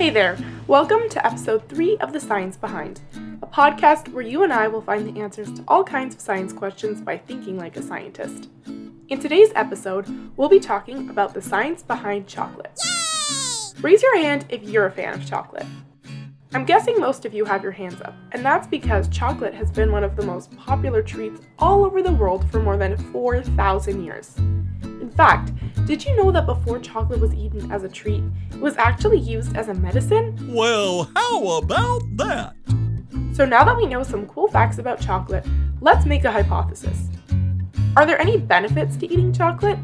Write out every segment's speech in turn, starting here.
Hey there! Welcome to episode 3 of The Science Behind, a podcast where you and I will find the answers to all kinds of science questions by thinking like a scientist. In today's episode, we'll be talking about the science behind chocolate. Yay! Raise your hand if you're a fan of chocolate. I'm guessing most of you have your hands up, and that's because chocolate has been one of the most popular treats all over the world for more than 4,000 years. In fact, did you know that before chocolate was eaten as a treat, it was actually used as a medicine? Well, how about that? So now that we know some cool facts about chocolate, let's make a hypothesis. Are there any benefits to eating chocolate?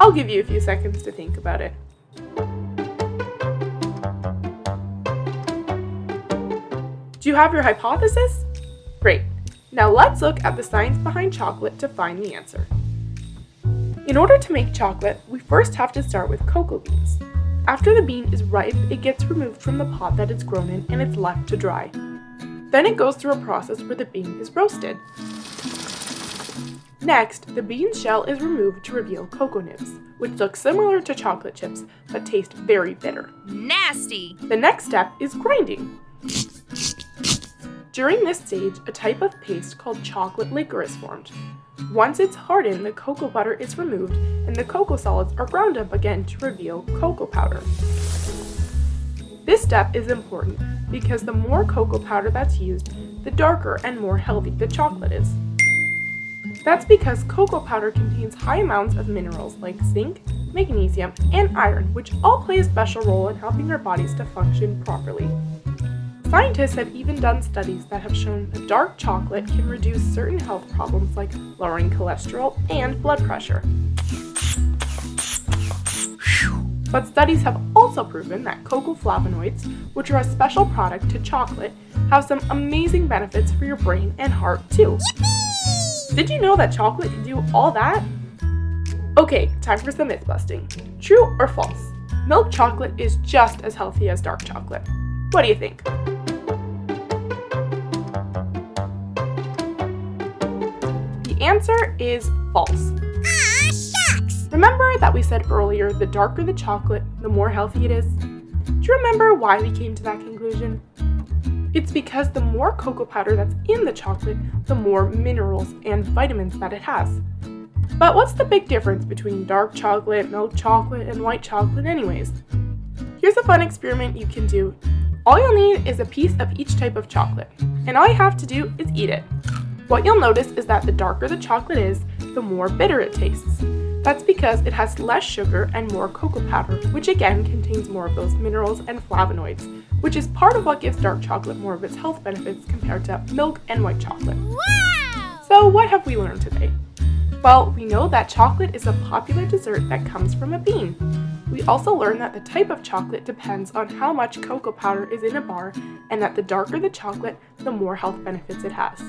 I'll give you a few seconds to think about it. Do you have your hypothesis? Great. Now let's look at the science behind chocolate to find the answer. In order to make chocolate, we first have to start with cocoa beans. After the bean is ripe, it gets removed from the pot that it's grown in and it's left to dry. Then it goes through a process where the bean is roasted. Next, the bean shell is removed to reveal cocoa nibs, which look similar to chocolate chips but taste very bitter. Nasty! The next step is grinding. During this stage, a type of paste called chocolate liquor is formed. Once it's hardened, the cocoa butter is removed and the cocoa solids are ground up again to reveal cocoa powder. This step is important because the more cocoa powder that's used, the darker and more healthy the chocolate is. That's because cocoa powder contains high amounts of minerals like zinc, magnesium, and iron, which all play a special role in helping our bodies to function properly. Scientists have even done studies that have shown that dark chocolate can reduce certain health problems like lowering cholesterol and blood pressure. But studies have also proven that cocoa flavonoids, which are a special product to chocolate, have some amazing benefits for your brain and heart too. Did you know that chocolate can do all that? Okay, time for some myth busting. True or false? Milk chocolate is just as healthy as dark chocolate. What do you think? Answer is false. Ah, shucks! Remember that we said earlier the darker the chocolate, the more healthy it is? Do you remember why we came to that conclusion? It's because the more cocoa powder that's in the chocolate, the more minerals and vitamins that it has. But what's the big difference between dark chocolate, milk chocolate, and white chocolate, anyways? Here's a fun experiment you can do. All you'll need is a piece of each type of chocolate, and all you have to do is eat it. What you'll notice is that the darker the chocolate is, the more bitter it tastes. That's because it has less sugar and more cocoa powder, which again contains more of those minerals and flavonoids, which is part of what gives dark chocolate more of its health benefits compared to milk and white chocolate. Wow! So, what have we learned today? Well, we know that chocolate is a popular dessert that comes from a bean. We also learned that the type of chocolate depends on how much cocoa powder is in a bar, and that the darker the chocolate, the more health benefits it has.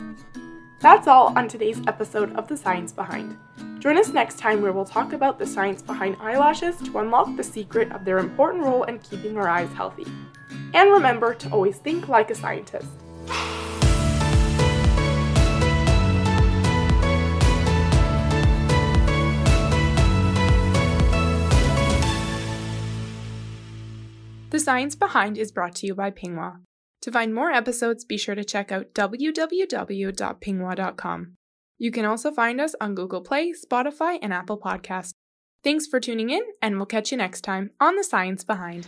That's all on today's episode of The Science Behind. Join us next time where we'll talk about the science behind eyelashes to unlock the secret of their important role in keeping our eyes healthy. And remember to always think like a scientist. The Science Behind is brought to you by Pinghua. To find more episodes, be sure to check out www.pinghua.com. You can also find us on Google Play, Spotify, and Apple Podcasts. Thanks for tuning in, and we'll catch you next time on The Science Behind.